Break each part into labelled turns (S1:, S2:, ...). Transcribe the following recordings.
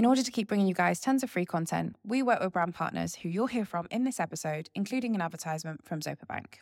S1: In order to keep bringing you guys tons of free content, we work with brand partners who you'll hear from in this episode, including an advertisement from Zopa Bank.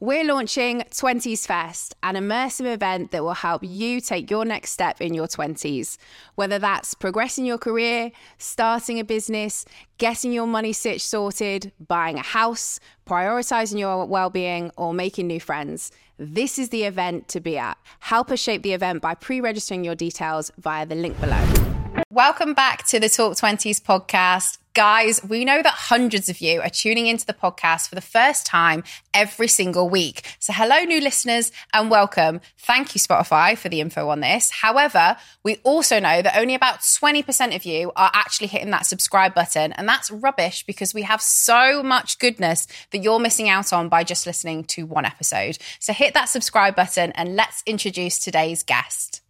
S2: We're launching 20s Fest, an immersive event that will help you take your next step in your 20s. Whether that's progressing your career, starting a business, getting your money stitch sorted, buying a house, prioritizing your well being, or making new friends, this is the event to be at. Help us shape the event by pre registering your details via the link below. Welcome back to the Talk 20s podcast. Guys, we know that hundreds of you are tuning into the podcast for the first time every single week. So, hello, new listeners, and welcome. Thank you, Spotify, for the info on this. However, we also know that only about 20% of you are actually hitting that subscribe button. And that's rubbish because we have so much goodness that you're missing out on by just listening to one episode. So, hit that subscribe button and let's introduce today's guest.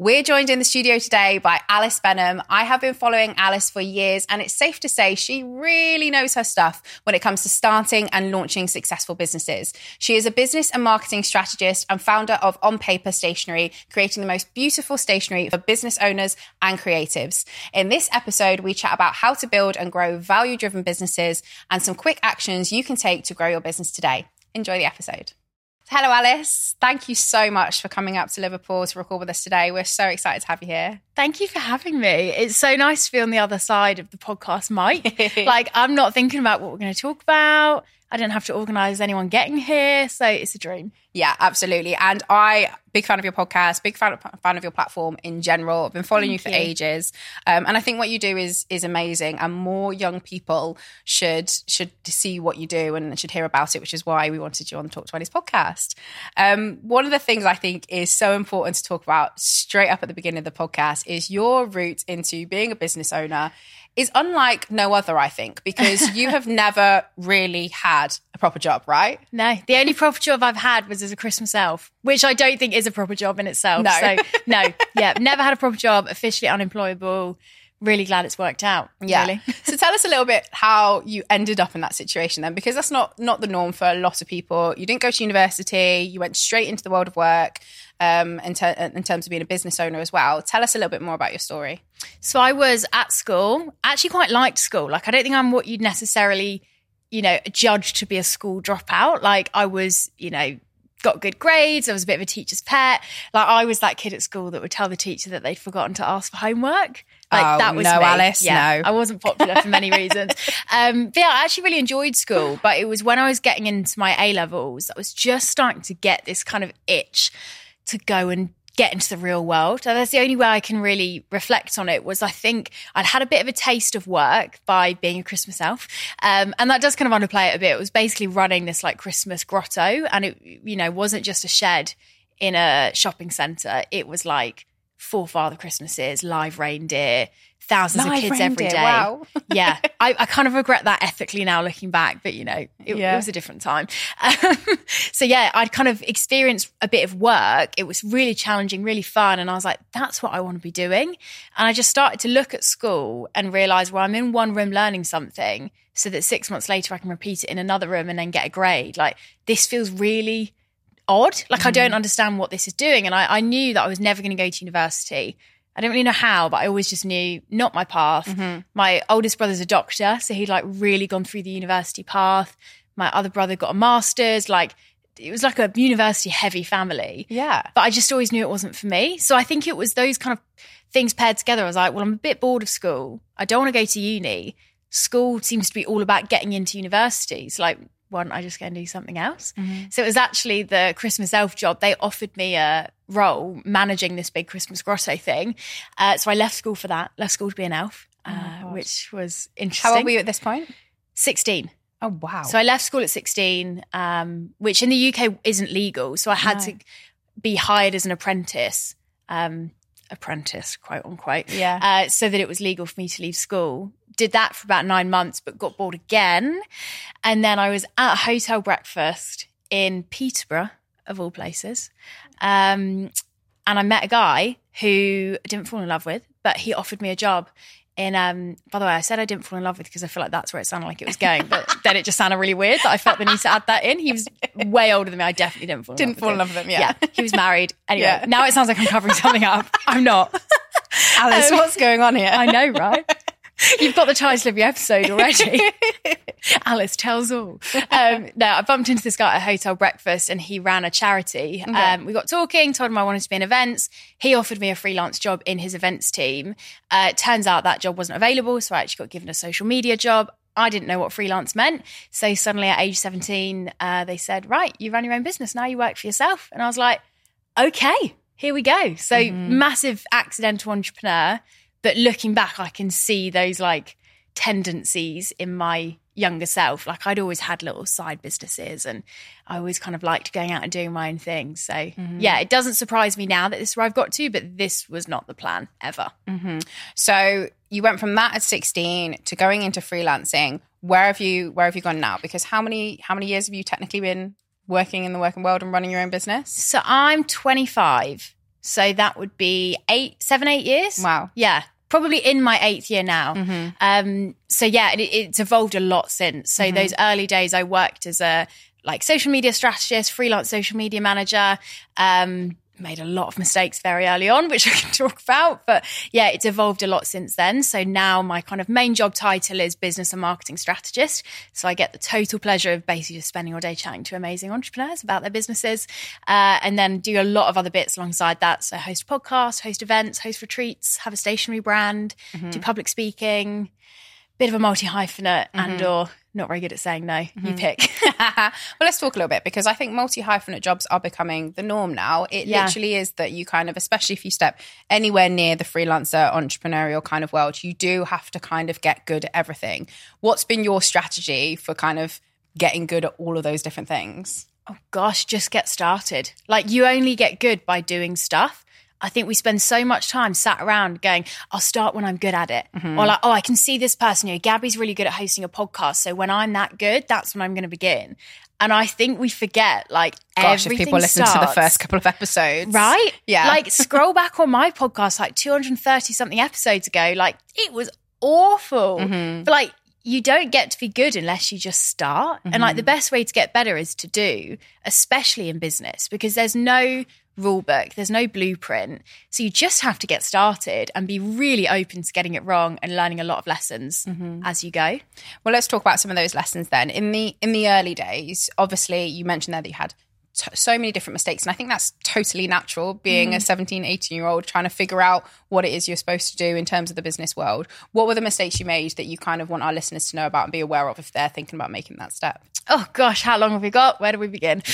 S2: We're joined in the studio today by Alice Benham. I have been following Alice for years, and it's safe to say she really knows her stuff when it comes to starting and launching successful businesses. She is a business and marketing strategist and founder of On Paper Stationery, creating the most beautiful stationery for business owners and creatives. In this episode, we chat about how to build and grow value driven businesses and some quick actions you can take to grow your business today. Enjoy the episode. Hello, Alice. Thank you so much for coming up to Liverpool to record with us today. We're so excited to have you here.
S3: Thank you for having me. It's so nice to be on the other side of the podcast mic. like, I'm not thinking about what we're going to talk about. I didn't have to organise anyone getting here. So it's a dream.
S2: Yeah, absolutely. And I, big fan of your podcast, big fan of, fan of your platform in general. I've been following Thank you for you. ages, um, and I think what you do is is amazing. And more young people should should see what you do and should hear about it, which is why we wanted you on the Talk Twenties podcast. Um, one of the things I think is so important to talk about straight up at the beginning of the podcast is your route into being a business owner is unlike no other, I think, because you have never really had a proper job, right?
S3: No, the only proper job I've had was as a Christmas elf, which I don't think is a proper job in itself. No. So, no, yeah, never had a proper job, officially unemployable. Really glad it's worked out. Yeah. Really.
S2: so tell us a little bit how you ended up in that situation then, because that's not not the norm for a lot of people. You didn't go to university. You went straight into the world of work um, in, ter- in terms of being a business owner as well. Tell us a little bit more about your story.
S3: So I was at school, actually quite liked school. Like I don't think I'm what you'd necessarily, you know, judge to be a school dropout. Like I was, you know, got good grades. I was a bit of a teacher's pet. Like I was that kid at school that would tell the teacher that they'd forgotten to ask for homework. Like
S2: oh,
S3: that was
S2: no,
S3: me.
S2: Alice.
S3: Yeah,
S2: no,
S3: I wasn't popular for many reasons. Um, but yeah, I actually really enjoyed school. But it was when I was getting into my A levels, I was just starting to get this kind of itch to go and get into the real world. That's the only way I can really reflect on it was I think I'd had a bit of a taste of work by being a Christmas elf. Um, and that does kind of underplay it a bit. It was basically running this like Christmas grotto and it, you know, wasn't just a shed in a shopping centre. It was like four Father Christmases, live reindeer, thousands live of kids reindeer, every day.
S2: Wow.
S3: yeah. I, I, kind of regret that ethically now looking back, but you know, it, yeah. it was a different time. Um, so yeah, I'd kind of experienced a bit of work. It was really challenging, really fun. And I was like, that's what I want to be doing. And I just started to look at school and realize, well, I'm in one room learning something so that six months later I can repeat it in another room and then get a grade. Like this feels really odd. Like mm. I don't mm. understand what this is doing. And I, I knew that I was never going to go to university. I don't really know how, but I always just knew not my path. Mm-hmm. My oldest brother's a doctor, so he'd like really gone through the university path. My other brother got a master's. Like it was like a university heavy family.
S2: Yeah.
S3: But I just always knew it wasn't for me. So I think it was those kind of things paired together. I was like, well, I'm a bit bored of school. I don't want to go to uni. School seems to be all about getting into universities. Like don't I just go and do something else? Mm-hmm. So it was actually the Christmas elf job. They offered me a role managing this big Christmas grotto thing. Uh, so I left school for that, left school to be an elf, oh uh, which was interesting.
S2: How old were you at this point?
S3: 16.
S2: Oh, wow.
S3: So I left school at 16, um, which in the UK isn't legal. So I had no. to be hired as an apprentice. Um, apprentice, quote unquote.
S2: Yeah.
S3: Uh, so that it was legal for me to leave school did that for about nine months, but got bored again. And then I was at a hotel breakfast in Peterborough, of all places. Um, and I met a guy who I didn't fall in love with, but he offered me a job in um by the way i said i didn't fall in love with because i feel like that's where it sounded like it was going but then it just sounded really weird that i felt the need to add that in he was way older than me i definitely didn't fall in
S2: didn't
S3: love
S2: fall
S3: in
S2: love with him yeah.
S3: yeah he was married anyway yeah. now it sounds like i'm covering something up i'm not
S2: Alice, um, what's going on here?
S3: I know, right? You've got the title of your episode already. Alice tells all. Um, no, I bumped into this guy at a hotel breakfast and he ran a charity. Okay. Um, we got talking, told him I wanted to be in events. He offered me a freelance job in his events team. Uh, it turns out that job wasn't available. So I actually got given a social media job. I didn't know what freelance meant. So suddenly at age 17, uh, they said, right, you run your own business. Now you work for yourself. And I was like, okay, here we go. So mm-hmm. massive accidental entrepreneur but looking back, I can see those like tendencies in my younger self. Like I'd always had little side businesses and I always kind of liked going out and doing my own thing. So mm-hmm. yeah, it doesn't surprise me now that this is where I've got to, but this was not the plan ever.
S2: Mm-hmm. So you went from that at 16 to going into freelancing. Where have you where have you gone now? Because how many how many years have you technically been working in the working world and running your own business?
S3: So I'm 25. So that would be eight, seven, eight years.
S2: Wow.
S3: Yeah. Probably in my eighth year now. Mm-hmm. Um, so yeah, it, it's evolved a lot since. So mm-hmm. those early days, I worked as a like social media strategist, freelance social media manager. Um, made a lot of mistakes very early on, which I can talk about. But yeah, it's evolved a lot since then. So now my kind of main job title is business and marketing strategist. So I get the total pleasure of basically just spending all day chatting to amazing entrepreneurs about their businesses, uh, and then do a lot of other bits alongside that. So host podcasts, host events, host retreats, have a stationary brand, mm-hmm. do public speaking bit of a multi hyphenate mm-hmm. and or not very good at saying no. Mm-hmm. You pick.
S2: well, let's talk a little bit because I think multi hyphenate jobs are becoming the norm now. It yeah. literally is that you kind of, especially if you step anywhere near the freelancer entrepreneurial kind of world, you do have to kind of get good at everything. What's been your strategy for kind of getting good at all of those different things?
S3: Oh gosh, just get started. Like you only get good by doing stuff. I think we spend so much time sat around going, I'll start when I'm good at it. Mm-hmm. Or like, oh, I can see this person, you know, Gaby's really good at hosting a podcast. So when I'm that good, that's when I'm going to begin. And I think we forget like
S2: Gosh, if people listen starts, to the first couple of episodes.
S3: Right?
S2: Yeah.
S3: Like scroll back on my podcast like 230 something episodes ago. Like it was awful. Mm-hmm. But like you don't get to be good unless you just start. Mm-hmm. And like the mm-hmm. best way to get better is to do, especially in business, because there's no rule book, there's no blueprint. So you just have to get started and be really open to getting it wrong and learning a lot of lessons mm-hmm. as you go.
S2: Well, let's talk about some of those lessons then. In the in the early days, obviously you mentioned there that you had t- so many different mistakes and I think that's totally natural being mm. a 17, 18 year old trying to figure out what it is you're supposed to do in terms of the business world. What were the mistakes you made that you kind of want our listeners to know about and be aware of if they're thinking about making that step?
S3: oh gosh, how long have we got? Where do we begin?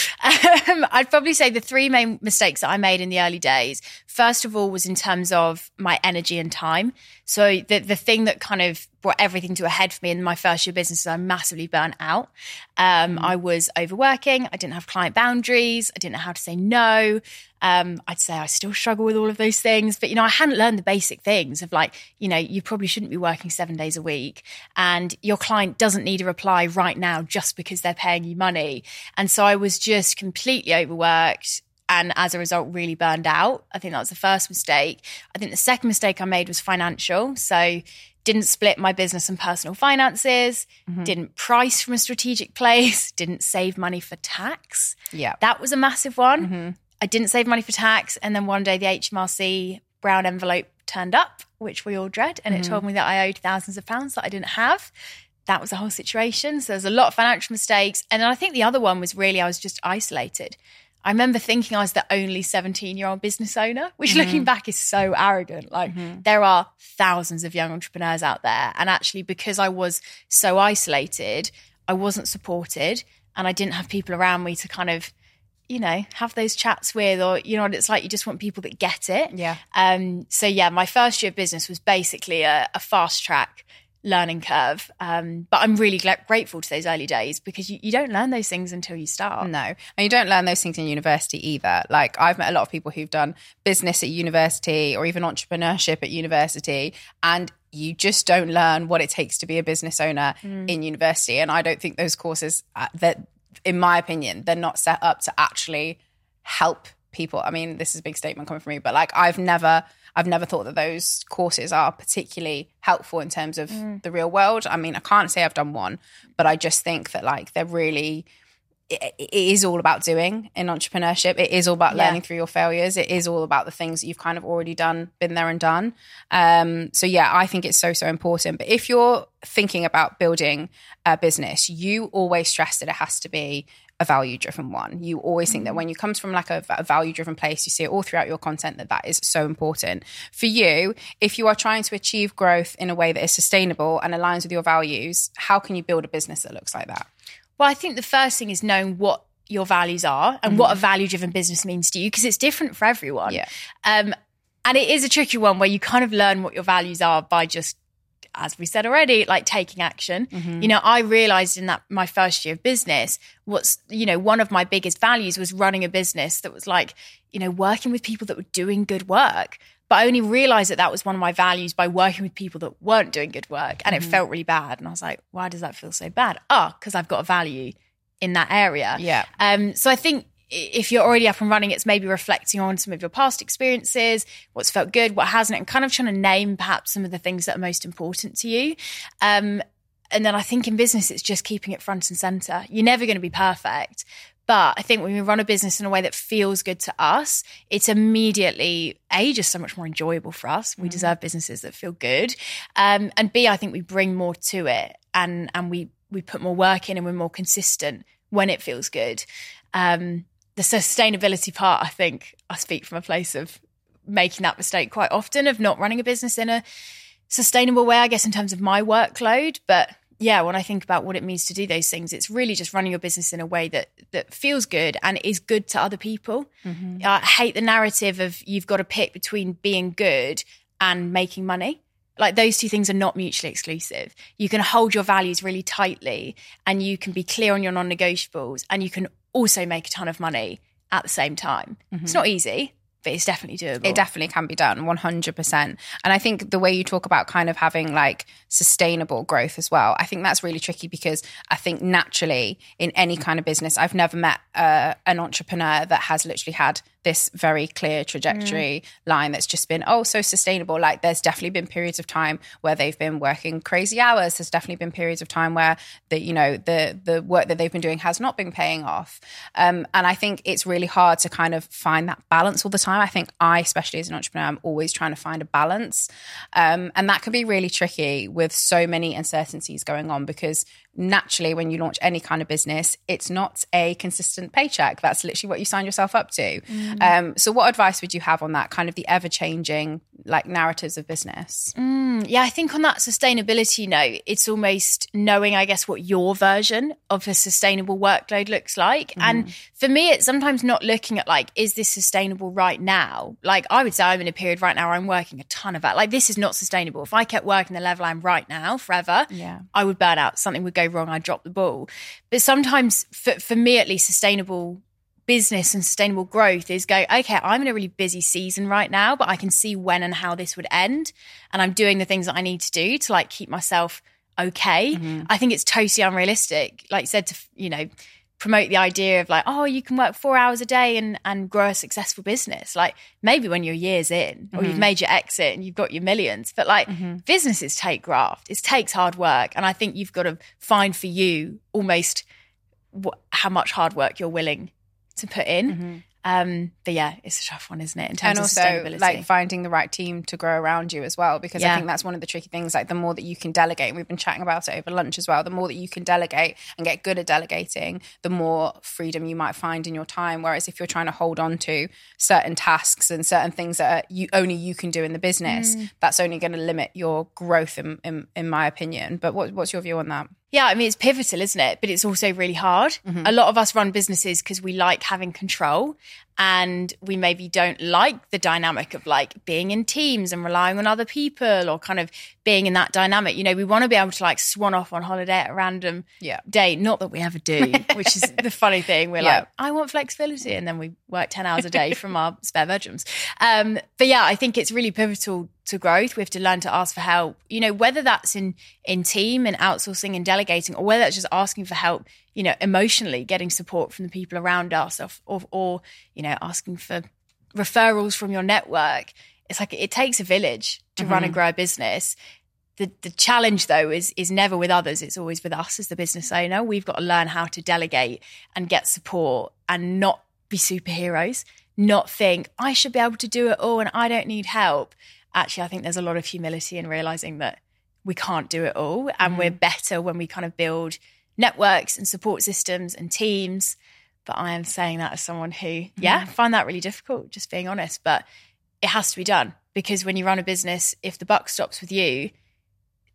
S3: Um, I'd probably say the three main mistakes that I made in the early days. First of all, was in terms of my energy and time. So the the thing that kind of brought everything to a head for me in my first year business is I massively burnt out. Um, mm. I was overworking. I didn't have client boundaries. I didn't know how to say no. Um, I'd say I still struggle with all of those things, but you know, I hadn't learned the basic things of like, you know, you probably shouldn't be working seven days a week, and your client doesn't need a reply right now just because they're paying you money. And so I was just completely overworked and as a result really burned out i think that was the first mistake i think the second mistake i made was financial so didn't split my business and personal finances mm-hmm. didn't price from a strategic place didn't save money for tax
S2: yeah
S3: that was a massive one mm-hmm. I didn't save money for tax. And then one day the HMRC brown envelope turned up, which we all dread. And mm-hmm. it told me that I owed thousands of pounds that I didn't have. That was the whole situation. So there's a lot of financial mistakes. And I think the other one was really I was just isolated. I remember thinking I was the only 17 year old business owner, which mm-hmm. looking back is so arrogant. Like mm-hmm. there are thousands of young entrepreneurs out there. And actually, because I was so isolated, I wasn't supported and I didn't have people around me to kind of you know, have those chats with, or you know what it's like. You just want people that get it.
S2: Yeah.
S3: Um. So yeah, my first year of business was basically a, a fast track learning curve. Um, but I'm really grateful to those early days because you, you, don't learn those things until you start.
S2: No, and you don't learn those things in university either. Like I've met a lot of people who've done business at university or even entrepreneurship at university, and you just don't learn what it takes to be a business owner mm. in university. And I don't think those courses uh, that in my opinion, they're not set up to actually help people. I mean, this is a big statement coming from me, but like I've never I've never thought that those courses are particularly helpful in terms of mm. the real world. I mean, I can't say I've done one, but I just think that like they're really it, it is all about doing in entrepreneurship. It is all about learning through your failures. It is all about the things that you've kind of already done, been there and done. Um, so yeah, I think it's so so important. But if you're thinking about building a business, you always stress that it has to be a value driven one. You always think that mm. when you comes from like a, a value driven place, you see it all throughout your content that that is so important for you. If you are trying to achieve growth in a way that is sustainable and aligns with your values, how can you build a business that looks like that?
S3: Well, I think the first thing is knowing what your values are and mm-hmm. what a value driven business means to you because it's different for everyone.
S2: Yeah.
S3: Um, and it is a tricky one where you kind of learn what your values are by just as we said already, like taking action. Mm-hmm. You know, I realized in that my first year of business, what's, you know, one of my biggest values was running a business that was like, you know, working with people that were doing good work. But I only realized that that was one of my values by working with people that weren't doing good work. And mm-hmm. it felt really bad. And I was like, why does that feel so bad? Oh, because I've got a value in that area.
S2: Yeah.
S3: Um, so I think if you're already up and running, it's maybe reflecting on some of your past experiences, what's felt good, what hasn't, and kind of trying to name perhaps some of the things that are most important to you. Um, and then I think in business, it's just keeping it front and center. You're never going to be perfect, but I think when we run a business in a way that feels good to us, it's immediately A, just so much more enjoyable for us. We mm. deserve businesses that feel good. Um, and B, I think we bring more to it and, and we, we put more work in and we're more consistent when it feels good. Um, the sustainability part, I think I speak from a place of making that mistake quite often of not running a business in a sustainable way, I guess, in terms of my workload. But yeah, when I think about what it means to do those things, it's really just running your business in a way that that feels good and is good to other people. Mm-hmm. I hate the narrative of you've got to pick between being good and making money. Like those two things are not mutually exclusive. You can hold your values really tightly and you can be clear on your non-negotiables and you can also make a ton of money at the same time. Mm-hmm. It's not easy but it's definitely doable.
S2: It definitely can be done 100%. And I think the way you talk about kind of having like sustainable growth as well, I think that's really tricky because I think naturally in any kind of business, I've never met uh, an entrepreneur that has literally had this very clear trajectory mm. line that's just been oh so sustainable. Like there's definitely been periods of time where they've been working crazy hours. There's definitely been periods of time where the you know the the work that they've been doing has not been paying off. Um, and i think it's really hard to kind of find that balance all the time. I think i especially as an entrepreneur i'm always trying to find a balance. Um, and that can be really tricky with so many uncertainties going on because naturally when you launch any kind of business it's not a consistent paycheck. That's literally what you sign yourself up to. Mm. um, so what advice would you have on that kind of the ever changing like narratives of business?
S3: Mm, yeah i think on that sustainability note it's almost knowing i guess what your version of a sustainable workload looks like. Mm. and for me it's sometimes not looking at like is this sustainable right now? Like i would say i'm in a period right now where i'm working a ton of that like this is not sustainable. If i kept working the level i'm right now forever
S2: yeah.
S3: I would burn out. Something would go wrong, I drop the ball. But sometimes, for, for me at least, sustainable business and sustainable growth is going, okay, I'm in a really busy season right now, but I can see when and how this would end. And I'm doing the things that I need to do to like keep myself okay. Mm-hmm. I think it's totally unrealistic. Like you said, to, you know, promote the idea of like, oh, you can work four hours a day and, and grow a successful business. Like maybe when you're years in or mm-hmm. you've made your exit and you've got your millions, but like mm-hmm. businesses take graft. It takes hard work. And I think you've got to find for you almost what, how much hard work you're willing to put in. Mm-hmm. Um, but yeah, it's a tough one, isn't it? In terms
S2: and also,
S3: of sustainability,
S2: like finding the right team to grow around you as well, because yeah. I think that's one of the tricky things. Like the more that you can delegate, and we've been chatting about it over lunch as well. The more that you can delegate and get good at delegating, the more freedom you might find in your time. Whereas if you're trying to hold on to certain tasks and certain things that you only you can do in the business, mm. that's only going to limit your growth, in, in, in my opinion. But what, what's your view on that?
S3: Yeah, I mean, it's pivotal, isn't it? But it's also really hard. Mm-hmm. A lot of us run businesses because we like having control and we maybe don't like the dynamic of like being in teams and relying on other people or kind of being in that dynamic. You know, we want to be able to like swan off on holiday at a random
S2: yeah.
S3: day. Not that we ever do, which is the funny thing. We're yeah. like, I want flexibility. And then we work 10 hours a day from our spare bedrooms. Um, but yeah, I think it's really pivotal to growth. We have to learn to ask for help. You know, whether that's in in team and outsourcing and delegating, or whether that's just asking for help. You know, emotionally getting support from the people around us, or, or, or you know, asking for referrals from your network. It's like it takes a village to mm-hmm. run and grow a business. the, the challenge though is is never with others it's always with us as the business owner we've got to learn how to delegate and get support and not be superheroes not think i should be able to do it all and i don't need help actually i think there's a lot of humility in realizing that we can't do it all and mm. we're better when we kind of build networks and support systems and teams but i am saying that as someone who yeah mm. find that really difficult just being honest but it has to be done because when you run a business if the buck stops with you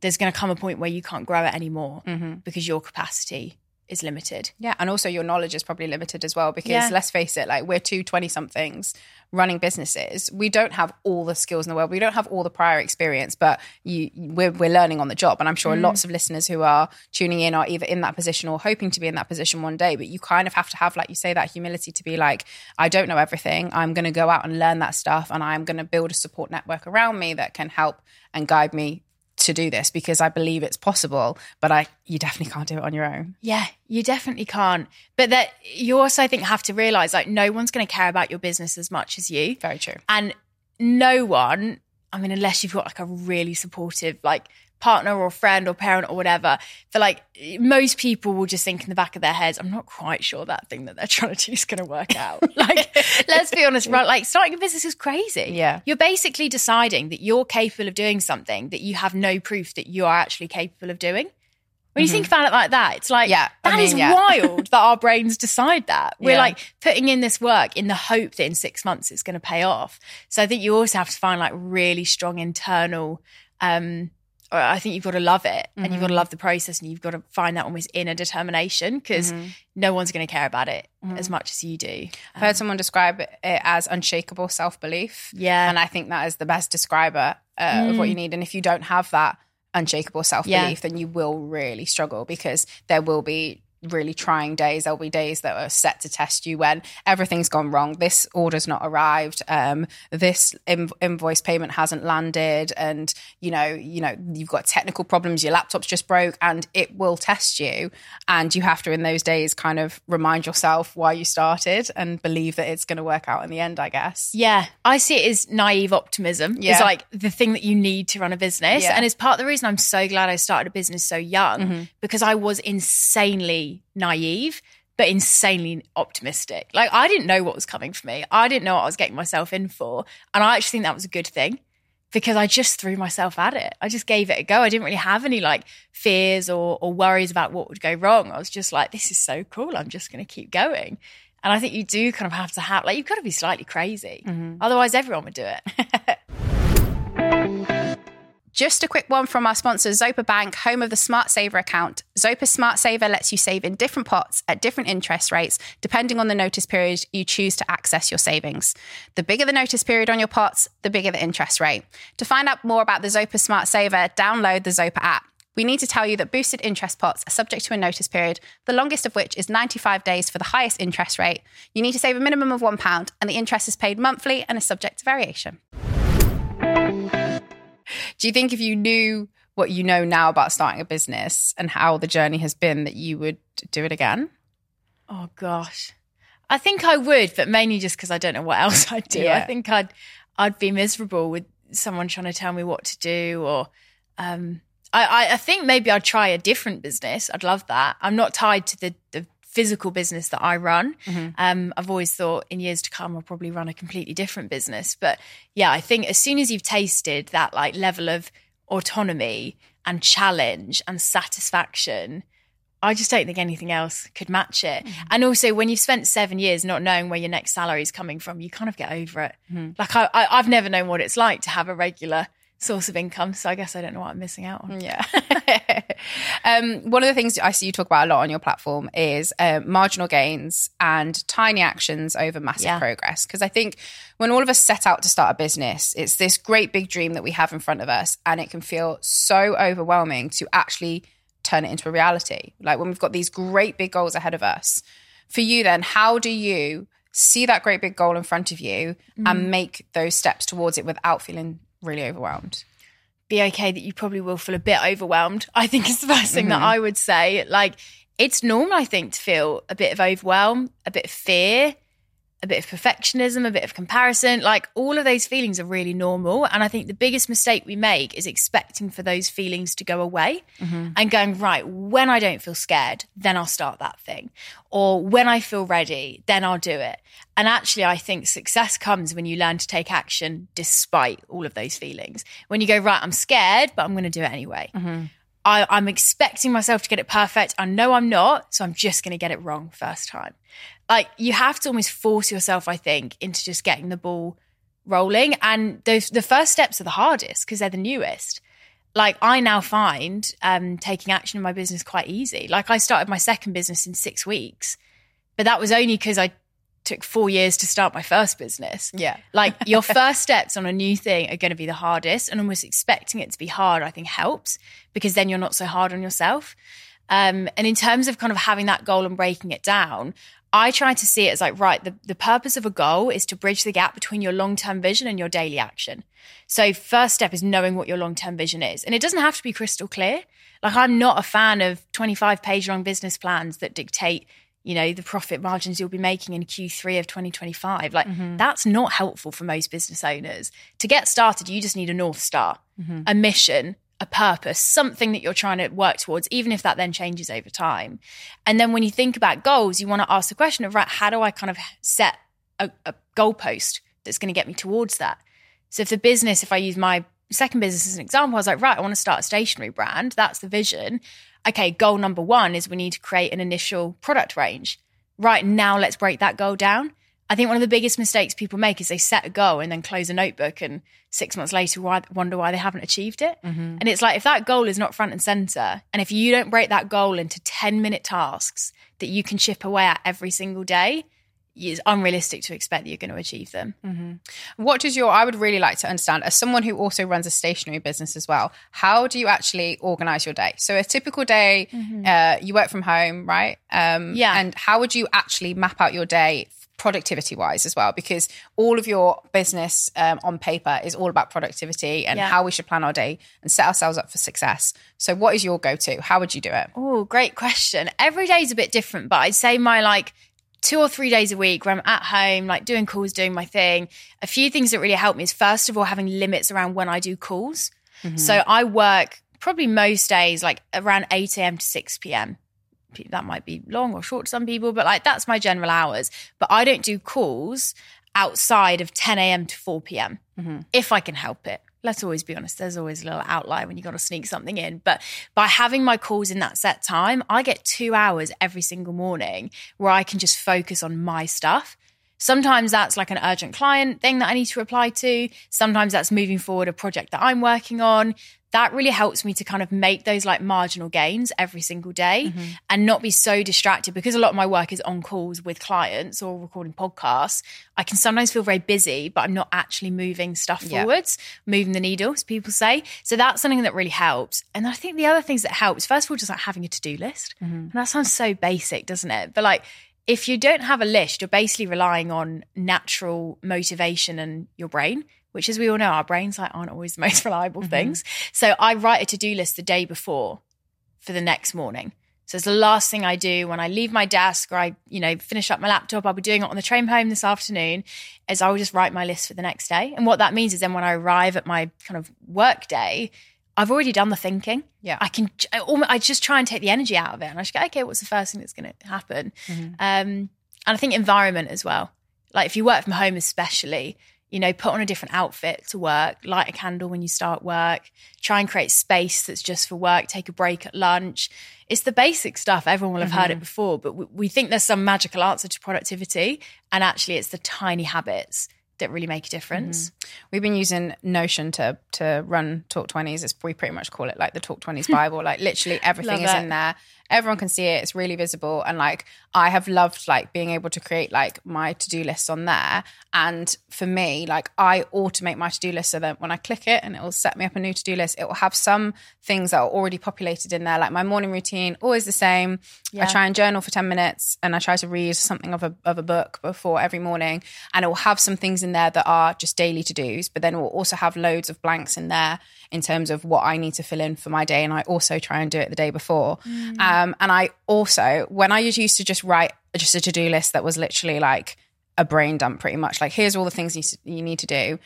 S3: there's going to come a point where you can't grow it anymore mm-hmm. because your capacity is limited.
S2: Yeah. And also your knowledge is probably limited as well because yeah. let's face it, like we're two 20 somethings running businesses. We don't have all the skills in the world. We don't have all the prior experience, but you, we're, we're learning on the job. And I'm sure mm. lots of listeners who are tuning in are either in that position or hoping to be in that position one day. But you kind of have to have, like you say, that humility to be like, I don't know everything. I'm going to go out and learn that stuff and I'm going to build a support network around me that can help and guide me to do this because I believe it's possible, but I you definitely can't do it on your own.
S3: Yeah, you definitely can't. But that you also I think have to realize like no one's going to care about your business as much as you.
S2: Very true.
S3: And no one, I mean unless you've got like a really supportive like partner or friend or parent or whatever. For like most people will just think in the back of their heads, I'm not quite sure that thing that they're trying to do is going to work out. like, let's be honest, right? Like starting a business is crazy.
S2: Yeah.
S3: You're basically deciding that you're capable of doing something that you have no proof that you are actually capable of doing. When you mm-hmm. think about it like that, it's like, yeah, that I mean, is yeah. wild that our brains decide that. We're yeah. like putting in this work in the hope that in six months it's going to pay off. So I think you also have to find like really strong internal um, I think you've got to love it mm-hmm. and you've got to mm-hmm. love the process and you've got to find that almost inner determination because mm-hmm. no one's going to care about it mm-hmm. as much as you do.
S2: I've heard someone describe it as unshakable self belief.
S3: Yeah.
S2: And I think that is the best describer uh, mm. of what you mm. need. And if you don't have that unshakable self belief, yeah. then you will really struggle because there will be really trying days. There'll be days that are set to test you when everything's gone wrong. This order's not arrived. Um, this inv- invoice payment hasn't landed, and you know, you know, you've got technical problems. Your laptop's just broke, and it will test you. And you have to, in those days, kind of remind yourself why you started and believe that it's going to work out in the end. I guess.
S3: Yeah, I see it as naive optimism. Yeah. It's like the thing that you need to run a business, yeah. and it's part of the reason I'm so glad I started a business so young mm-hmm. because I was insanely naive but insanely optimistic. Like I didn't know what was coming for me. I didn't know what I was getting myself in for. And I actually think that was a good thing because I just threw myself at it. I just gave it a go. I didn't really have any like fears or, or worries about what would go wrong. I was just like, this is so cool. I'm just going to keep going. And I think you do kind of have to have, like, you've got to be slightly crazy. Mm-hmm. Otherwise, everyone would do it.
S2: Just a quick one from our sponsor, Zopa Bank, home of the Smart Saver account. Zopa Smart Saver lets you save in different pots at different interest rates, depending on the notice period you choose to access your savings. The bigger the notice period on your pots, the bigger the interest rate. To find out more about the Zopa Smart Saver, download the Zopa app. We need to tell you that boosted interest pots are subject to a notice period, the longest of which is 95 days for the highest interest rate. You need to save a minimum of £1, and the interest is paid monthly and is subject to variation. Do you think if you knew what you know now about starting a business and how the journey has been, that you would do it again?
S3: Oh gosh, I think I would, but mainly just because I don't know what else I'd do. Yeah. I think I'd I'd be miserable with someone trying to tell me what to do, or um, I, I think maybe I'd try a different business. I'd love that. I'm not tied to the the physical business that I run. Mm-hmm. Um, I've always thought in years to come I'll probably run a completely different business. But yeah, I think as soon as you've tasted that like level of autonomy and challenge and satisfaction, I just don't think anything else could match it. Mm-hmm. And also, when you've spent seven years not knowing where your next salary is coming from, you kind of get over it. Mm-hmm. Like I, I, I've never known what it's like to have a regular source of income. So I guess I don't know what I'm missing out on.
S2: Yeah. um, one of the things I see you talk about a lot on your platform is uh, marginal gains and tiny actions over massive yeah. progress. Because I think when all of us set out to start a business, it's this great big dream that we have in front of us, and it can feel so overwhelming to actually turn it into a reality. Like when we've got these great big goals ahead of us. For you, then, how do you see that great big goal in front of you mm. and make those steps towards it without feeling really overwhelmed?
S3: Be okay that you probably will feel a bit overwhelmed. I think is the first thing mm-hmm. that I would say. Like, it's normal, I think, to feel a bit of overwhelm, a bit of fear. a bit of perfectionism, a bit of comparison. Like all of those feelings are really normal. And I think the biggest mistake we make is expecting for those feelings to go away mm-hmm. and going, right, when I don't feel scared, then I'll start that thing. Or when I feel ready, then I'll do it. And actually, I think success comes when you learn to take action despite all of those feelings. When you go, right, I'm scared, but I'm going to do it anyway. Mm-hmm. I, I'm expecting myself to get it perfect. I know I'm not, so I'm just going to get it wrong first time. Like you have to almost force yourself, I think, into just getting the ball rolling. And those the first steps are the hardest because they're the newest. Like I now find um, taking action in my business quite easy. Like I started my second business in six weeks, but that was only because I took four years to start my first business.
S2: Yeah.
S3: Like your first steps on a new thing are going to be the hardest, and almost expecting it to be hard, I think helps because then you're not so hard on yourself. Um, and in terms of kind of having that goal and breaking it down, I try to see it as like, right, the, the purpose of a goal is to bridge the gap between your long term vision and your daily action. So, first step is knowing what your long term vision is. And it doesn't have to be crystal clear. Like, I'm not a fan of 25 page long business plans that dictate you know, the profit margins you'll be making in Q3 of 2025. Like, mm-hmm. that's not helpful for most business owners. To get started, you just need a North Star, mm-hmm. a mission, a purpose, something that you're trying to work towards, even if that then changes over time. And then when you think about goals, you want to ask the question of, right, how do I kind of set a, a goalpost that's going to get me towards that? So if the business, if I use my second business as an example, I was like, right, I want to start a stationery brand. That's the vision okay, goal number one is we need to create an initial product range. Right now, let's break that goal down. I think one of the biggest mistakes people make is they set a goal and then close a notebook and six months later wonder why they haven't achieved it. Mm-hmm. And it's like if that goal is not front and center, and if you don't break that goal into 10 minute tasks that you can chip away at every single day, it's unrealistic to expect that you're going to achieve them.
S2: Mm-hmm. What does your, I would really like to understand, as someone who also runs a stationery business as well, how do you actually organize your day? So, a typical day, mm-hmm. uh, you work from home, right? Um,
S3: yeah.
S2: And how would you actually map out your day productivity wise as well because all of your business um, on paper is all about productivity and yeah. how we should plan our day and set ourselves up for success so what is your go-to how would you do it
S3: oh great question every day is a bit different but i'd say my like two or three days a week where I'm at home, like doing calls, doing my thing. A few things that really help me is first of all, having limits around when I do calls. Mm-hmm. So I work probably most days like around 8 a.m. to 6 p.m. That might be long or short to some people, but like that's my general hours. But I don't do calls outside of 10 a.m. to 4 p.m. Mm-hmm. if I can help it let's always be honest, there's always a little outlier when you've got to sneak something in. But by having my calls in that set time, I get two hours every single morning where I can just focus on my stuff. Sometimes that's like an urgent client thing that I need to reply to. Sometimes that's moving forward a project that I'm working on that really helps me to kind of make those like marginal gains every single day mm-hmm. and not be so distracted because a lot of my work is on calls with clients or recording podcasts. I can sometimes feel very busy, but I'm not actually moving stuff yeah. forwards, moving the needle, as people say. So that's something that really helps. And I think the other things that helps, first of all, just like having a to do list. Mm-hmm. And that sounds so basic, doesn't it? But like, if you don't have a list, you're basically relying on natural motivation and your brain which as we all know, our brains like aren't always the most reliable mm-hmm. things. So I write a to-do list the day before for the next morning. So it's the last thing I do when I leave my desk or I, you know, finish up my laptop. I'll be doing it on the train home this afternoon. Is I will just write my list for the next day. And what that means is then when I arrive at my kind of work day, I've already done the thinking.
S2: Yeah,
S3: I can. I just try and take the energy out of it, and I just go, okay, what's the first thing that's going to happen? Mm-hmm. Um, and I think environment as well. Like if you work from home, especially, you know, put on a different outfit to work, light a candle when you start work, try and create space that's just for work, take a break at lunch. It's the basic stuff. Everyone will have mm-hmm. heard it mm-hmm. before, but we, we think there's some magical answer to productivity. And actually, it's the tiny habits that really make a difference. Mm-hmm.
S2: We've been using Notion to to run Talk Twenties. We pretty much call it like the Talk Twenties Bible. like literally everything is in there everyone can see it it's really visible and like i have loved like being able to create like my to-do list on there. And for me like i automate my to-do list so that when i click it and it will set me up a new to-do list it will have some things that are already populated in there. Like my morning routine always the same. Yeah. i try and journal for 10 minutes and i try to read something of a, of a book before every morning. And it will have some things in there that are just daily to-dos but then it will also have loads of blanks in there in terms of what i need to fill in for my day and i also try and do it the day before. Mm. um, um, and I also, when I used to just write just a to do list that was literally like a brain dump pretty much. Like, here's all the things you, you need to do.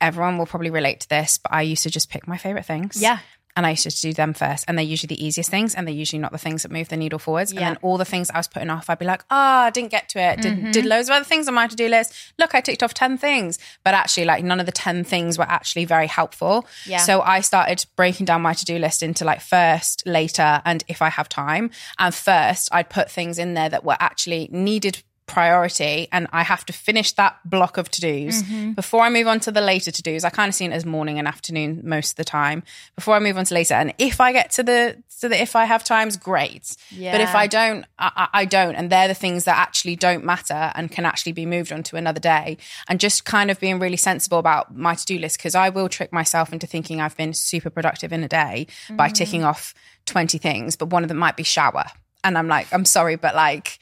S2: Everyone will probably relate to this, but I used to just pick my favorite things.
S3: Yeah
S2: and I used to do them first. And they're usually the easiest things, and they're usually not the things that move the needle forwards. Yeah. And then all the things I was putting off, I'd be like, oh, I didn't get to it. Did, mm-hmm. did loads of other things on my to do list. Look, I ticked off 10 things. But actually, like, none of the 10 things were actually very helpful. Yeah. So I started breaking down my to do list into like first, later, and if I have time. And first, I'd put things in there that were actually needed priority and I have to finish that block of to dos mm-hmm. before I move on to the later to dos. I kind of see it as morning and afternoon most of the time before I move on to later. And if I get to the to the if I have times, great. Yeah. But if I don't, I, I don't. And they're the things that actually don't matter and can actually be moved on to another day. And just kind of being really sensible about my to do list because I will trick myself into thinking I've been super productive in a day mm-hmm. by ticking off 20 things, but one of them might be shower. And I'm like, I'm sorry, but like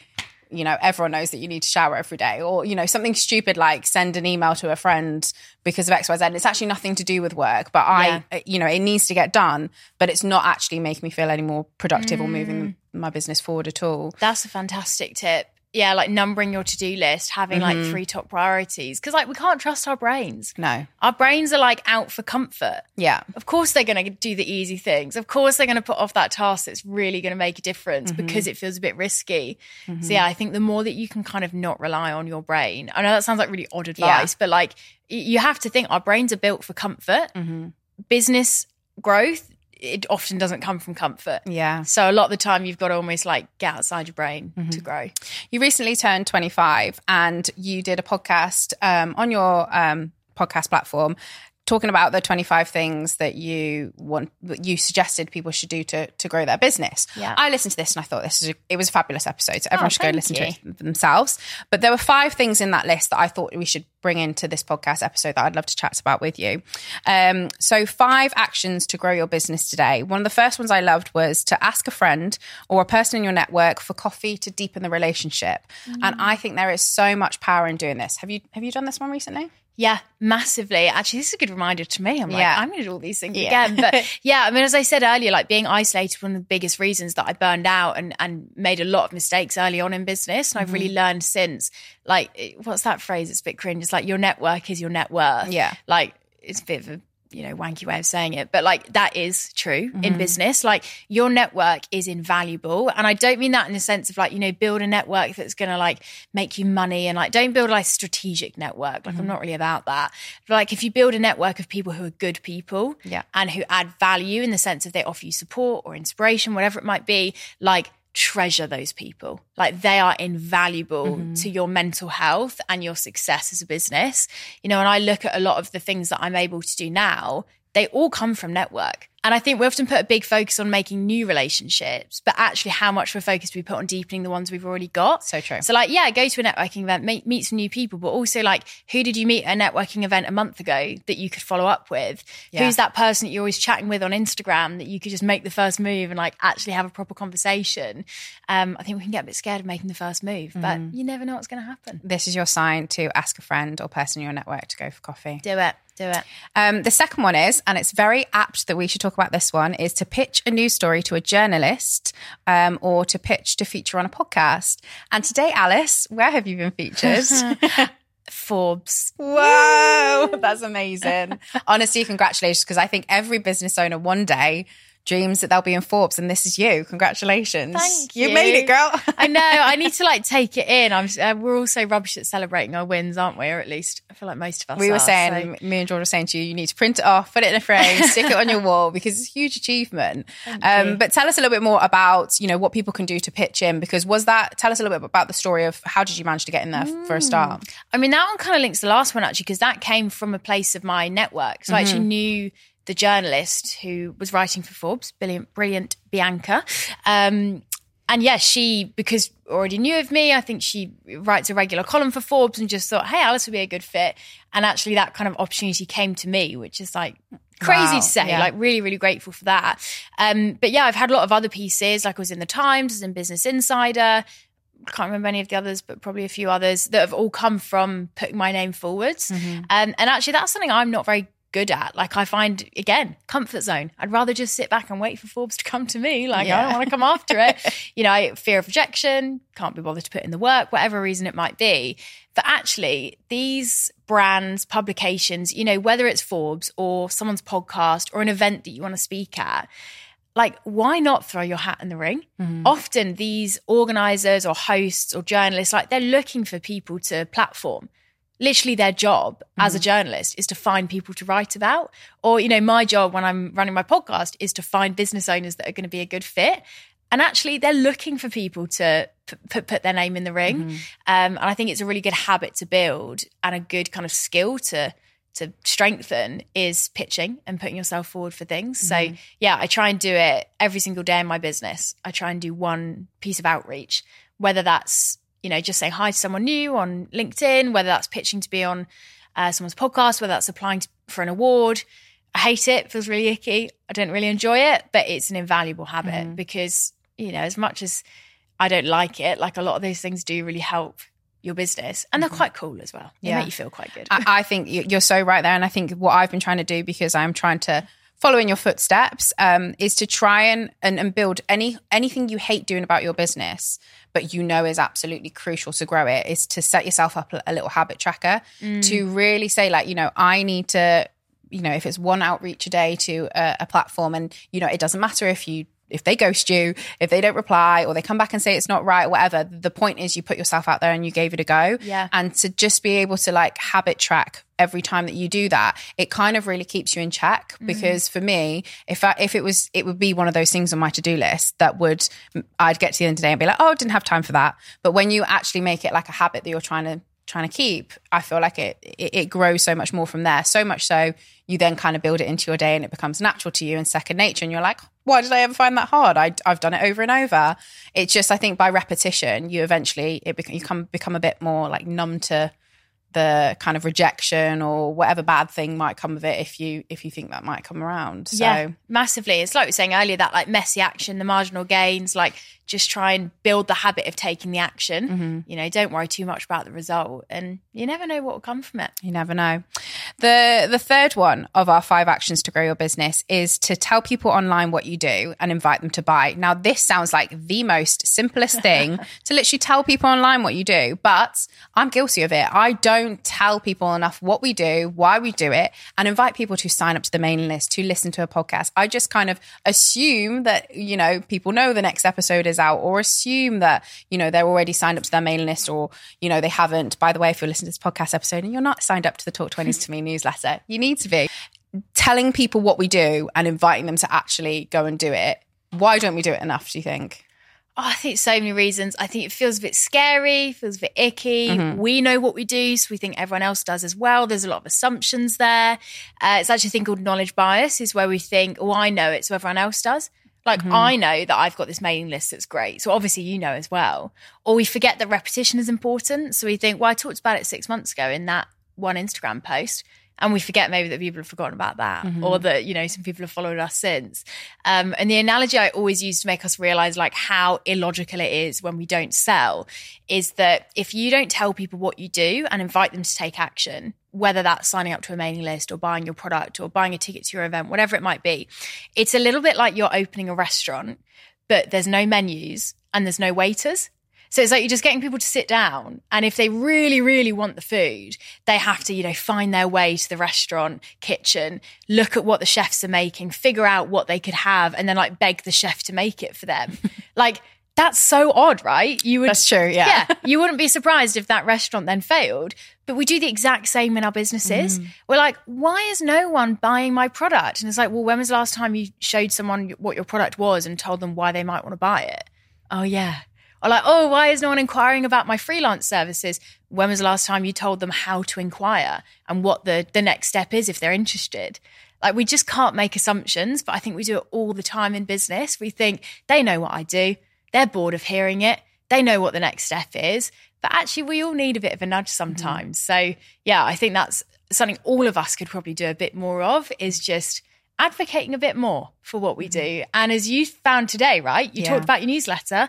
S2: you know, everyone knows that you need to shower every day, or, you know, something stupid like send an email to a friend because of XYZ. It's actually nothing to do with work, but I, yeah. Uh, you know, it needs to get done, but it's not actually making me feel any more productive mm. or moving mm. my business forward at all.
S3: That's a fantastic tip yeah, like numbering your to do list, having mm-hmm. like three top priorities. Cause like we can't trust our brains.
S2: No.
S3: Our brains are like out for comfort.
S2: Yeah.
S3: Of course they're going to do the easy things. Of course they're going to put off that task that's really going to make a difference mm-hmm. because it feels a bit risky. Mm-hmm. So yeah, I think the more that you can kind of not rely on your brain, I know that sounds like really odd advice, yeah. but like you have to think our brains are built for comfort. Mm-hmm. Business growth it often doesn't come from comfort.
S2: Yeah.
S3: So a lot of the time you've got to almost like get outside your brain mm-hmm. to grow.
S2: You recently turned 25 and you did a podcast um, on your um, podcast platform talking about the 25 things that you want you suggested people should do to to grow their business.
S3: Yeah.
S2: I listened to this and I thought this is a, it was a fabulous episode. So everyone oh, should go listen you. to it themselves. But there were five things in that list that I thought we should bring into this podcast episode that I'd love to chat about with you. Um, so five actions to grow your business today. One of the first ones I loved was to ask a friend or a person in your network for coffee to deepen the relationship. Mm. And I think there is so much power in doing this. Have you have you done this one recently?
S3: Yeah, massively. Actually, this is a good reminder to me. I'm like, yeah. I'm going to do all these things yeah. again. But yeah, I mean, as I said earlier, like being isolated, one of the biggest reasons that I burned out and, and made a lot of mistakes early on in business. And mm-hmm. I've really mm-hmm. learned since, like, what's that phrase? It's a bit cringe. It's like your network is your net worth.
S2: Yeah.
S3: Like, it's a bit of a you know, wanky way of saying it, but like that is true mm-hmm. in business. Like your network is invaluable. And I don't mean that in the sense of like, you know, build a network that's going to like make you money and like don't build like strategic network. Like mm-hmm. I'm not really about that. But like if you build a network of people who are good people
S2: yeah.
S3: and who add value in the sense of they offer you support or inspiration, whatever it might be, like treasure those people. Like they are invaluable mm-hmm. to your mental health and your success as a business. You know, and I look at a lot of the things that I'm able to do now, they all come from network. And I think we often put a big focus on making new relationships, but actually, how much of a focus we put on deepening the ones we've already got.
S2: So true.
S3: So, like, yeah, go to a networking event, meet, meet some new people, but also, like, who did you meet at a networking event a month ago that you could follow up with? Yeah. Who's that person that you're always chatting with on Instagram that you could just make the first move and, like, actually have a proper conversation? Um, I think we can get a bit scared of making the first move, but mm. you never know what's going to happen.
S2: This is your sign to ask a friend or person in your network to go for coffee.
S3: Do it. Do it.
S2: Um, the second one is, and it's very apt that we should talk about this one, is to pitch a news story to a journalist um, or to pitch to feature on a podcast. And today, Alice, where have you been featured?
S3: Forbes.
S2: Whoa, that's amazing. Honestly, congratulations, because I think every business owner one day dreams that they'll be in Forbes, and this is you. Congratulations!
S3: Thank
S2: you. You made it, girl.
S3: I know. I need to like take it in. I'm. Uh, we're all so rubbish at celebrating our wins, aren't we? Or at least I feel like most of us.
S2: We
S3: were
S2: are, saying, so. me and George were saying to you, you need to print it off, put it in a frame, stick it on your wall because it's a huge achievement. Um, but tell us a little bit more about you know what people can do to pitch in because was that? Tell us a little bit about the story of how did you manage to get in there mm. for a start?
S3: I mean, that one kind of links the last one actually because that came from a place of my network. So mm-hmm. I actually mm-hmm. knew the journalist who was writing for Forbes, brilliant, brilliant Bianca. Um, and yes, yeah, she, because already knew of me, I think she writes a regular column for Forbes and just thought, hey, Alice would be a good fit. And actually, that kind of opportunity came to me, which is like crazy wow. to say, yeah. like really, really grateful for that. Um, but yeah, I've had a lot of other pieces, like I was in the Times, I was in Business Insider. Can't remember any of the others, but probably a few others that have all come from putting my name forwards. Mm-hmm. Um, and actually, that's something I'm not very good at. Like I find again, comfort zone. I'd rather just sit back and wait for Forbes to come to me. Like yeah. I don't want to come after it. you know, fear of rejection, can't be bothered to put in the work, whatever reason it might be. But actually, these brands, publications, you know, whether it's Forbes or someone's podcast or an event that you want to speak at, like why not throw your hat in the ring mm-hmm. often these organizers or hosts or journalists like they're looking for people to platform literally their job mm-hmm. as a mm-hmm. journalist is to find people to write about or you know my job when i'm running my podcast is to find business owners that are going to be a good fit and actually they're looking for people to p- put their name in the ring mm-hmm. um, and i think it's a really good habit to build and a good kind of skill to to strengthen is pitching and putting yourself forward for things. Mm-hmm. So, yeah, I try and do it every single day in my business. I try and do one piece of outreach, whether that's, you know, just saying hi to someone new on LinkedIn, whether that's pitching to be on uh, someone's podcast, whether that's applying to, for an award. I hate it, feels really icky. I don't really enjoy it, but it's an invaluable habit mm-hmm. because, you know, as much as I don't like it, like a lot of those things do really help your business and they're mm-hmm. quite cool as well they yeah. make you feel quite good
S2: I, I, think you're so right there and i think what i've been trying to do because i'm trying to follow in your footsteps um, is to try and, and, and build any anything you hate doing about your business but you know is absolutely crucial to grow it is to set yourself up a, a little habit tracker mm. to really say like you know i need to you know if it's one outreach a day to a, a platform and you know it doesn't matter if you if they ghost you, if they don't reply or they come back and say it's not right, whatever, the point is you put yourself out there and you gave it a go.
S3: Yeah.
S2: And to just be able to like habit track every time that you do that, it kind of really keeps you in check. Mm-hmm. Because for me, if I, if it was, it would be one of those things on my to do list that would, I'd get to the end of the day and be like, oh, I didn't have time for that. But when you actually make it like a habit that you're trying to trying to keep, I feel like it, it, it grows so much more from there. So much so you then kind of build it into your day and it becomes natural to you and second nature. And you're like, why did I ever find that hard? I, have done it over and over. It's just, I think by repetition, you eventually, it become, you come, become a bit more like numb to the kind of rejection or whatever bad thing might come of it if you if you think that might come around so yeah
S3: massively it's like we were saying earlier that like messy action the marginal gains like just try and build the habit of taking the action. Mm-hmm. You know, don't worry too much about the result, and you never know what will come from it.
S2: You never know. the The third one of our five actions to grow your business is to tell people online what you do and invite them to buy. Now, this sounds like the most simplest thing to literally tell people online what you do, but I'm guilty of it. I don't tell people enough what we do, why we do it, and invite people to sign up to the mailing list to listen to a podcast. I just kind of assume that you know people know the next episode is is out or assume that, you know, they're already signed up to their mailing list or, you know, they haven't. By the way, if you're listening to this podcast episode and you're not signed up to the Talk Twenties to me newsletter, you need to be. Telling people what we do and inviting them to actually go and do it. Why don't we do it enough, do you think?
S3: Oh, I think so many reasons. I think it feels a bit scary, feels a bit icky. Mm-hmm. We know what we do, so we think everyone else does as well. There's a lot of assumptions there. Uh, it's actually a thing called knowledge bias, is where we think, oh, I know it, so everyone else does. Like mm-hmm. I know that I've got this mailing list that's great. So obviously you know as well. Or we forget that repetition is important. So we think, well, I talked about it six months ago in that one Instagram post. And we forget maybe that people have forgotten about that mm-hmm. or that, you know, some people have followed us since. Um, and the analogy I always use to make us realize like how illogical it is when we don't sell is that if you don't tell people what you do and invite them to take action, whether that's signing up to a mailing list or buying your product or buying a ticket to your event, whatever it might be. It's a little bit like you're opening a restaurant, but there's no menus and there's no waiters. So it's like you're just getting people to sit down. And if they really, really want the food, they have to, you know, find their way to the restaurant kitchen, look at what the chefs are making, figure out what they could have, and then like beg the chef to make it for them. like that's so odd, right?
S2: You would That's true, yeah.
S3: Yeah. You wouldn't be surprised if that restaurant then failed. But we do the exact same in our businesses. Mm. We're like, why is no one buying my product? And it's like, well, when was the last time you showed someone what your product was and told them why they might want to buy it? Oh yeah. Or like, oh, why is no one inquiring about my freelance services? When was the last time you told them how to inquire and what the, the next step is if they're interested? Like we just can't make assumptions, but I think we do it all the time in business. We think they know what I do they're bored of hearing it. They know what the next step is. But actually, we all need a bit of a nudge sometimes. Mm. So, yeah, I think that's something all of us could probably do a bit more of is just advocating a bit more for what we mm-hmm. do. And as you found today, right? You yeah. talked about your newsletter.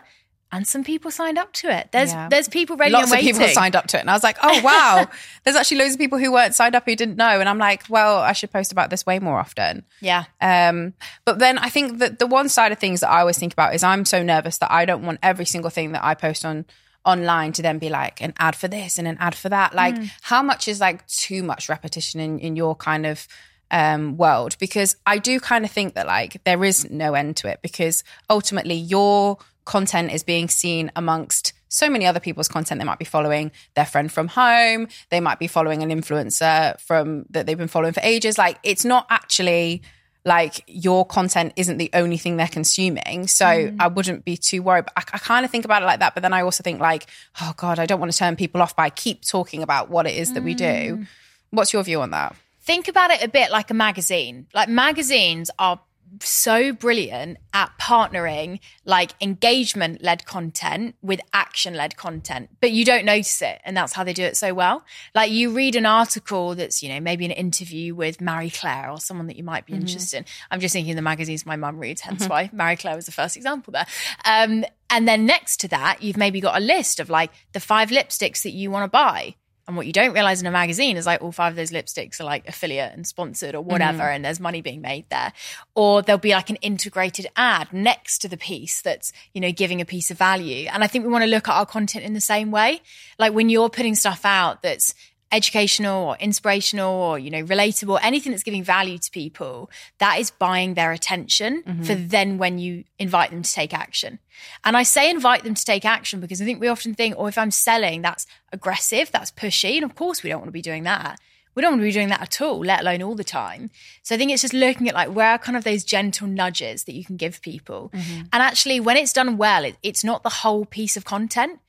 S3: And some people signed up to it. There's yeah. there's people ready.
S2: Lots
S3: of
S2: people signed up to it, and I was like, oh wow, there's actually loads of people who weren't signed up who didn't know, and I'm like, well, I should post about this way more often.
S3: Yeah.
S2: Um, but then I think that the one side of things that I always think about is I'm so nervous that I don't want every single thing that I post on online to then be like an ad for this and an ad for that. Like, mm. how much is like too much repetition in in your kind of um, world because I do kind of think that like there is no end to it because ultimately your content is being seen amongst so many other people's content. They might be following their friend from home. They might be following an influencer from that they've been following for ages. Like it's not actually like your content isn't the only thing they're consuming. So mm. I wouldn't be too worried. But I, I kind of think about it like that. But then I also think like, oh God, I don't want to turn people off by keep talking about what it is that mm. we do. Mm. What's your view on that?
S3: Think about it a bit like a magazine. Like magazines are so brilliant at partnering like engagement led content with action led content, but you don't notice it. And that's how they do it so well. Like you read an article that's, you know, maybe an interview with Marie Claire or someone that you might be mm-hmm. interested in. I'm just thinking the magazines my mum reads, hence mm-hmm. why Marie Claire was the first example there. Um, and then next to that, you've maybe got a list of like the five lipsticks that you want to buy. And what you don't realize in a magazine is like all five of those lipsticks are like affiliate and sponsored or whatever, mm. and there's money being made there. Or there'll be like an integrated ad next to the piece that's, you know, giving a piece of value. And I think we want to look at our content in the same way. Like when you're putting stuff out that's educational or inspirational or you know relatable anything that's giving value to people that is buying their attention mm-hmm. for then when you invite them to take action. And i say invite them to take action because i think we often think oh if i'm selling that's aggressive that's pushy and of course we don't want to be doing that. We don't want to be doing that at all let alone all the time. So i think it's just looking at like where are kind of those gentle nudges that you can give people. Mm-hmm. and actually when it's done well it, it's not the whole piece of content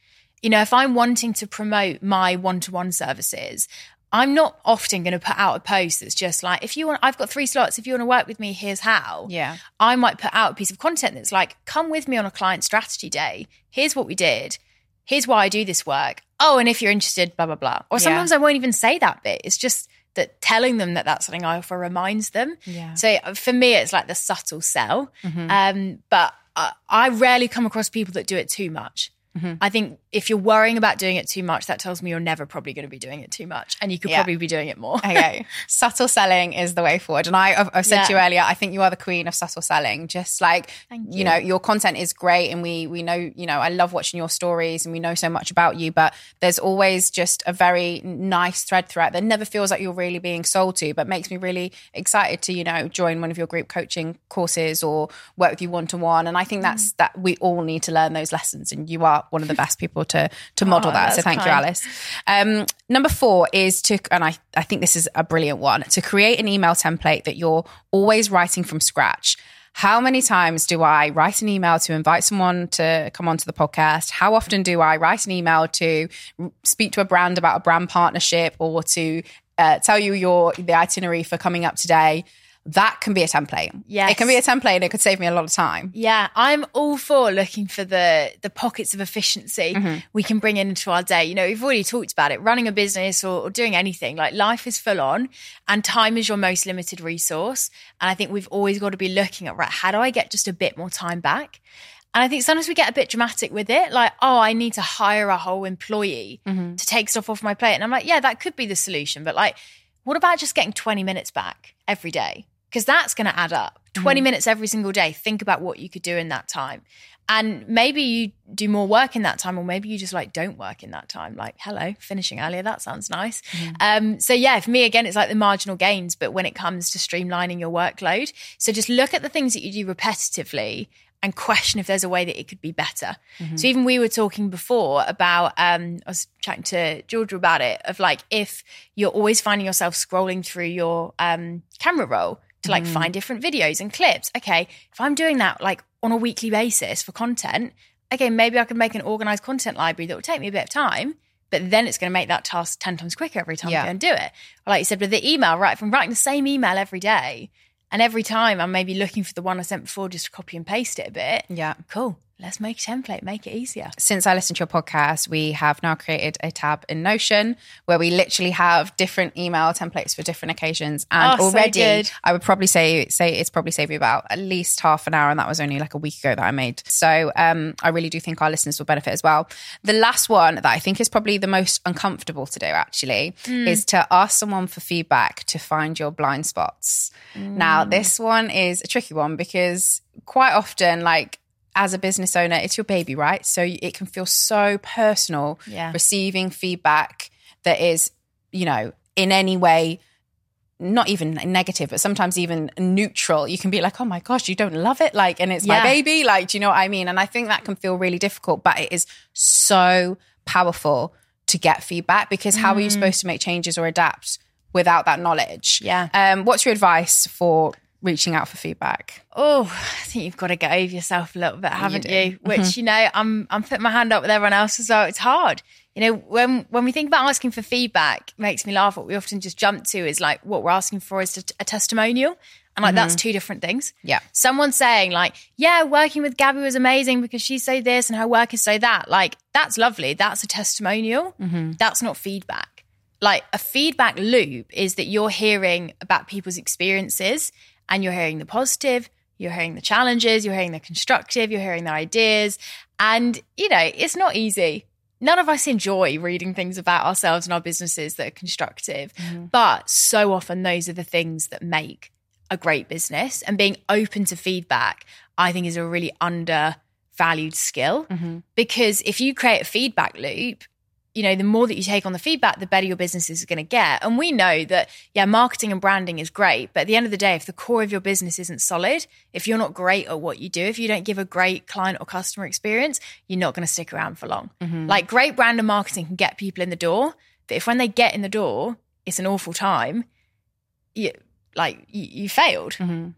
S3: you know, if I'm wanting to promote my one to one services, I'm not often going to put out a post that's just like, if you want, I've got three slots. If you want to work with me, here's how.
S2: Yeah.
S3: I might put out a piece of content that's like, come with me on a client strategy day. Here's what we did. Here's why I do this work. Oh, and if you're interested, blah, blah, blah. Or sometimes yeah. I won't even say that bit. It's just that telling them that that's something I offer reminds them.
S2: Yeah.
S3: So uh, for me, it's like the subtle sell. Mm-hmm. Um, but I, I rarely come across people that do it too much. Mm-hmm. I think if you're worrying about doing it too much, that tells me you're never probably going to be doing it too much, and you could yeah. probably be doing it more.
S2: okay, subtle selling is the way forward, and I, have said yeah. to you earlier, I think you are the queen of subtle selling. Just like you. you. know, your content is great, and we we know, you know, I love watching your stories, and we know so much about you. But there's always just a very nice thread throughout that never feels like you're really being sold to, but makes me really excited to you know join one of your group coaching courses or work with you one to one. And I think that's mm. that we all need to learn those lessons, and you are one of the best people to to model oh, that. So thank kind. you, Alice. Um, number four is to, and I I think this is a brilliant one to create an email template that you're always writing from scratch. How many times do I write an email to invite someone to come onto the podcast? How often do I write an email to speak to a brand about a brand partnership or to uh, tell you your the itinerary for coming up today? That can be a template.
S3: Yeah,
S2: It can be a template and it could save me a lot of time.
S3: Yeah. I'm all for looking for the the pockets of efficiency mm-hmm. we can bring into our day. You know, we've already talked about it. Running a business or, or doing anything, like life is full on and time is your most limited resource. And I think we've always got to be looking at right, how do I get just a bit more time back? And I think sometimes we get a bit dramatic with it, like, oh, I need to hire a whole employee mm-hmm. to take stuff off my plate. And I'm like, yeah, that could be the solution. But like, what about just getting 20 minutes back every day? Because that's going to add up. 20 mm. minutes every single day. Think about what you could do in that time. And maybe you do more work in that time, or maybe you just like don't work in that time. Like, hello, finishing earlier, that sounds nice. Mm. Um, so, yeah, for me, again, it's like the marginal gains, but when it comes to streamlining your workload. So, just look at the things that you do repetitively and question if there's a way that it could be better. Mm-hmm. So even we were talking before about um I was chatting to Georgia about it of like if you're always finding yourself scrolling through your um camera roll to like mm. find different videos and clips. Okay, if I'm doing that like on a weekly basis for content, okay, maybe I can make an organized content library that will take me a bit of time, but then it's going to make that task 10 times quicker every time yeah. I go and do it. Like you said, with the email, right, from writing the same email every day, and every time I'm maybe looking for the one I sent before just to copy and paste it a bit.
S2: Yeah.
S3: Cool. Let's make a template, make it easier.
S2: Since I listened to your podcast, we have now created a tab in Notion where we literally have different email templates for different occasions. And
S3: Oh,
S2: already,
S3: good.
S2: I would probably say say it's probably saved me about at least half an hour, and that was only like a week ago that I made. So um, I really do think our listeners will benefit as well. The last one that I think is probably the most uncomfortable to do actually is to ask someone for feedback to find your blind spots. Now, this one is a tricky one because quite often, like as a business owner, it's your baby, right? So it can feel so personal
S3: Yeah.
S2: receiving feedback that is, you know, in any way not even negative, but sometimes even neutral. You can be like, oh my gosh, you don't love it? Like, and it's my baby. Like, do you know what I mean? And I think that can feel really difficult, but it is so powerful to get feedback because how are you supposed to make changes or adapt without that knowledge?
S3: Yeah.
S2: Um, what's your advice for reaching out for feedback?
S3: Oh, I think you've got to get over yourself a little bit, haven't
S2: do.
S3: you? Which mm-hmm. you know, I'm I'm putting my hand up with everyone else as well. It's hard. You know, when when we think about asking for feedback, it makes me laugh. What we often just jump to is like what we're asking for is a, a testimonial, and like that's mm-hmm. two different things.
S2: Yeah.
S3: Someone saying like, "Yeah, working with Gaby was amazing because she say this and her work is so that." Like that's lovely. That's a testimonial. Mm-hmm. That's not feedback. Like a feedback loop is that you're hearing about people's experiences and you're hearing the positive, you're hearing the challenges, you're hearing the constructive, you're hearing the ideas. And, you know, it's not easy. None of us enjoy reading things about ourselves and our businesses that are constructive. Mm-hmm. But so often those are the things that make a great business. And being open to feedback, I think, is a really undervalued skill. Mm-hmm. Because if you create a feedback loop, you know, the more that you take on the feedback, the better your business is going to get. And we know that, yeah, marketing and branding is great. But at the end of the day, if the core of your business isn't solid, if you're not great at what you do, if you don't give a great client or customer experience, you're not going to stick around for long. Mm-hmm. Like great brand and marketing can get people in the door. But if when they get in the door, it's an awful time, you, like you, you failed. Mm-hmm.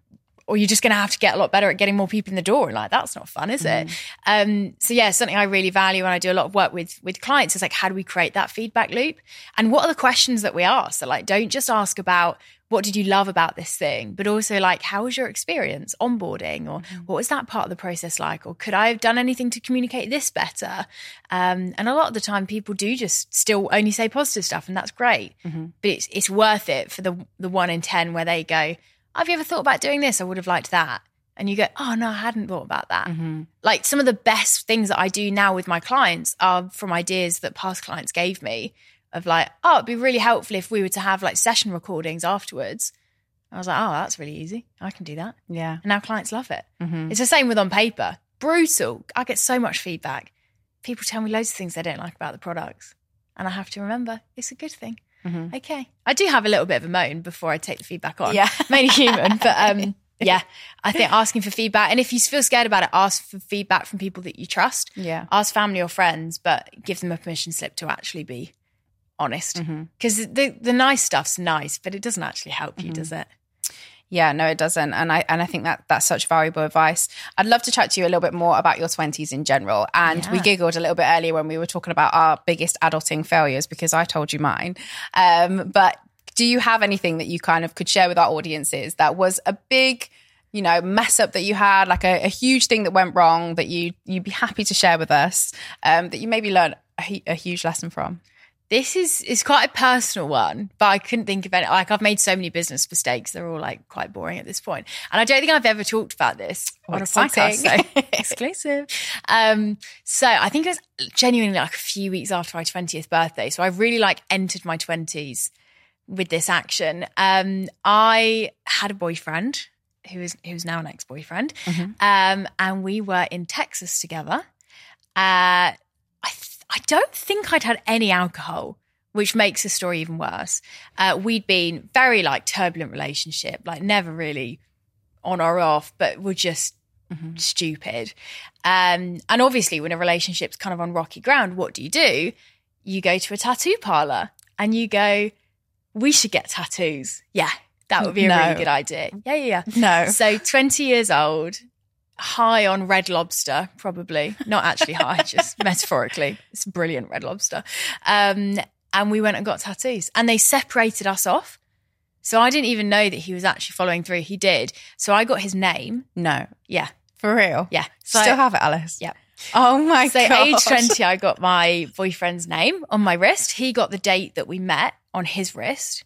S3: Or you're just going to have to get a lot better at getting more people in the door, and like that's not fun, is it? Um, so yeah, something I really value, and I do a lot of work with with clients is like, how do we create that feedback loop? And what are the questions that we ask? So like, don't just ask about what did you love about this thing, but also like, how was your experience onboarding, or what was that part of the process like, or could I have done anything to communicate this better? Um, and a lot of the time, people do just still only say positive stuff, and that's great. But it's it's worth it for the the one in ten where they go, "Have you ever thought about doing this? I would have liked that." And you go, "Oh no, I hadn't thought about that." Mm-hmm. Like some of the best things that I do now with my clients are from ideas that past clients gave me. Of like, oh, it'd be really helpful if we were to have like session recordings afterwards. I was like, oh, that's really easy. I can do that.
S2: Yeah.
S3: And now clients love it. Mm-hmm. It's the same with On Paper. Brutal. I get so much feedback. People tell me loads of things they don't like about the products. And I have to remember it's a good thing. Mm-hmm. Okay. I do have a little bit of a moan before I take the feedback on.
S2: Yeah.
S3: Mainly human. But um, yeah, I think asking for feedback. And if you feel scared about it, ask for feedback from people that you trust.
S2: Yeah.
S3: Ask family or friends, but give them a permission slip to actually be honest. Mm-hmm. Because the, the nice stuff's nice, but it doesn't actually help you, does mm-hmm. it?
S2: Yeah, no, it doesn't, and I and I think that that's such valuable advice. I'd love to chat to you a little bit more about your twenties in general. And we giggled a little bit earlier when we were talking about our biggest adulting failures because I told you mine. Um, but do you have anything that you kind of could share with our audiences that was a big, you know, mess up that you had, like a, a huge thing that went wrong that you you'd be happy to share with us, um, that you maybe learned a, a huge lesson from?
S3: This is is quite a personal one, but I couldn't think of any. Like I've made so many business mistakes; they're all like quite boring at this point. And I don't think I've ever talked about this
S2: Oh,
S3: on a podcast. So exclusive. Um, so I think it was genuinely like a few weeks after my twentieth birthday. So I really like entered my twenties with this action. Um, I had a boyfriend who is who's now an ex boyfriend, um, and we were in Texas together. Uh, I don't think I'd had any alcohol, which makes the story even worse. Uh, we'd been very like turbulent relationship, like never really on or off, but we're just stupid. Um, and obviously, when a relationship's kind of on rocky ground, what do you do? You go to a tattoo parlor and you go, "We should get tattoos." Yeah, that would be a
S2: No.
S3: really good idea. Yeah, yeah, yeah.
S2: No.
S3: So, 20 years old, high on Red Lobster, probably. Not actually high, just metaphorically. It's brilliant Red Lobster. Um, and we went and got tattoos and they separated us off. So I didn't even know that he was actually following through. He did. So I got his name.
S2: No.
S3: Yeah.
S2: For real?
S3: Yeah.
S2: So, Still have it, Alice?
S3: Yeah.
S2: Oh my God.
S3: so
S2: god.
S3: age 20, I got my boyfriend's name on my wrist. He got the date that we met on his wrist.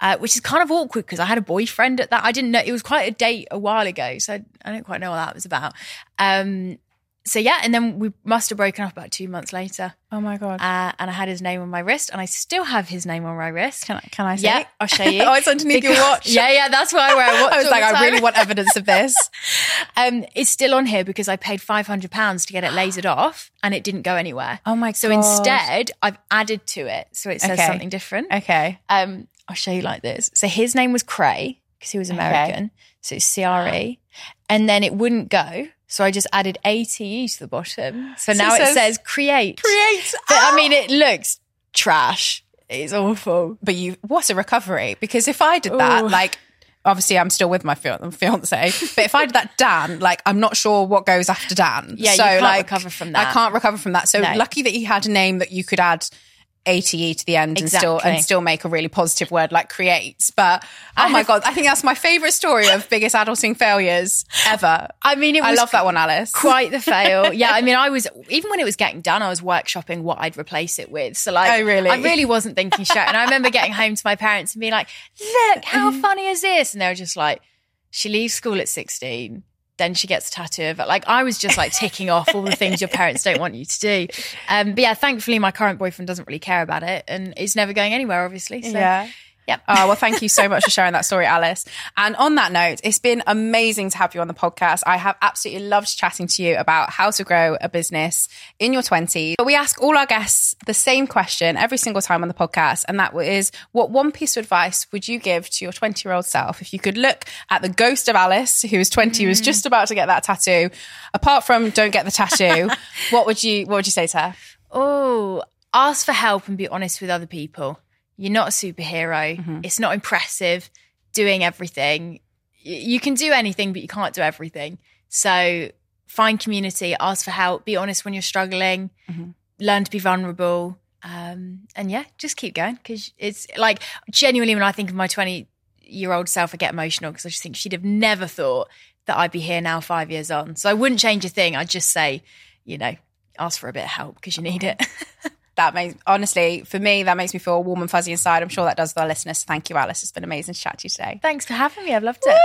S3: Uh, which is kind of awkward because I had a boyfriend at that. I didn't know it was quite a date a while ago, so I, I don't quite know what that was about. Um, so yeah, and then we must have broken up about two months later.
S2: Oh my god!
S3: Uh, and I had his name on my wrist, and I still have his name on my wrist.
S2: Can I? Can I see?
S3: Yeah, I'll show you.
S2: oh, it's underneath
S3: because,
S2: your watch.
S3: Yeah, yeah, that's why I wear a watch.
S2: I was like, I really want evidence of this.
S3: um, it's still on here because I paid five hundred pounds to get it lasered off, and it didn't go anywhere.
S2: Oh my! God.
S3: So
S2: god.
S3: instead, I've added to it, so it says
S2: Okay.
S3: something different.
S2: Okay.
S3: Um, I'll show you like this. So his name was Cray because he was American. So it's C R E. And then it wouldn't go. So I just added A T E to the bottom. So,
S2: So
S3: now
S2: it
S3: it
S2: says
S3: says, create.
S2: Create.
S3: But I mean, ah! it looks trash. It's awful.
S2: But you, what a recovery! Because if I did that,
S3: Ooh.
S2: like, obviously I'm still with my fian- fiance, but if I did that, Dan, like, I'm not sure what goes after Dan.
S3: Yeah, you
S2: so
S3: can't
S2: like,
S3: recover from that.
S2: I can't recover from that. So
S3: No.
S2: lucky that you had a name that you could add. ATE to the end and still and still make a really positive word like creates. But oh my god, I think that's my favourite story of biggest adulting failures ever.
S3: I mean, it
S2: I love that one, Alice.
S3: quite the fail. Yeah, I mean, I was even when it was getting done, I was workshopping what I'd replace it with. So like,
S2: Oh, really?
S3: I really wasn't thinking straight. And I remember getting home to my parents and being like, "Look, how funny is this?" And they were just like, "She leaves school at sixteen." Then she gets a tattoo of it. Like I was just like ticking off all the things your parents don't want you to do. Um, but yeah, thankfully my current boyfriend doesn't really care about it, and it's never going anywhere, obviously. So,
S2: Yeah.
S3: Yep.
S2: Oh, well, thank you so much for sharing that story, Alice. And on that note, it's been amazing to have you on the podcast. I have absolutely loved chatting to you about how to grow a business in your 20s. But we ask all our guests the same question every single time on the podcast. And that is what one piece of advice would you give to your 20 year old self if you could look at the ghost of Alice, who was 20, who was mm. just about to get that tattoo, apart from don't get the tattoo, what would you, what would you say to her?
S3: Oh, ask for help and be honest with other people. You're not a superhero.
S2: Mm-hmm.
S3: It's not impressive doing everything. You can do anything, but you can't do everything. So find community, ask for help, be honest when you're struggling,
S2: Mm-hmm.
S3: learn to be vulnerable. Um, and yeah, just keep going because it's like genuinely when I think of my 20 year old self, I get emotional because I just think she'd have never thought that I'd be here now five years on. So I wouldn't change a thing. I'd just say, you know, ask for a bit of help because you need it.
S2: that makes honestly for me that makes me feel warm and fuzzy inside. I'm sure that does with our listeners. Thank you alice. It's been amazing to chat to you today.
S3: Thanks for having me. I've loved it.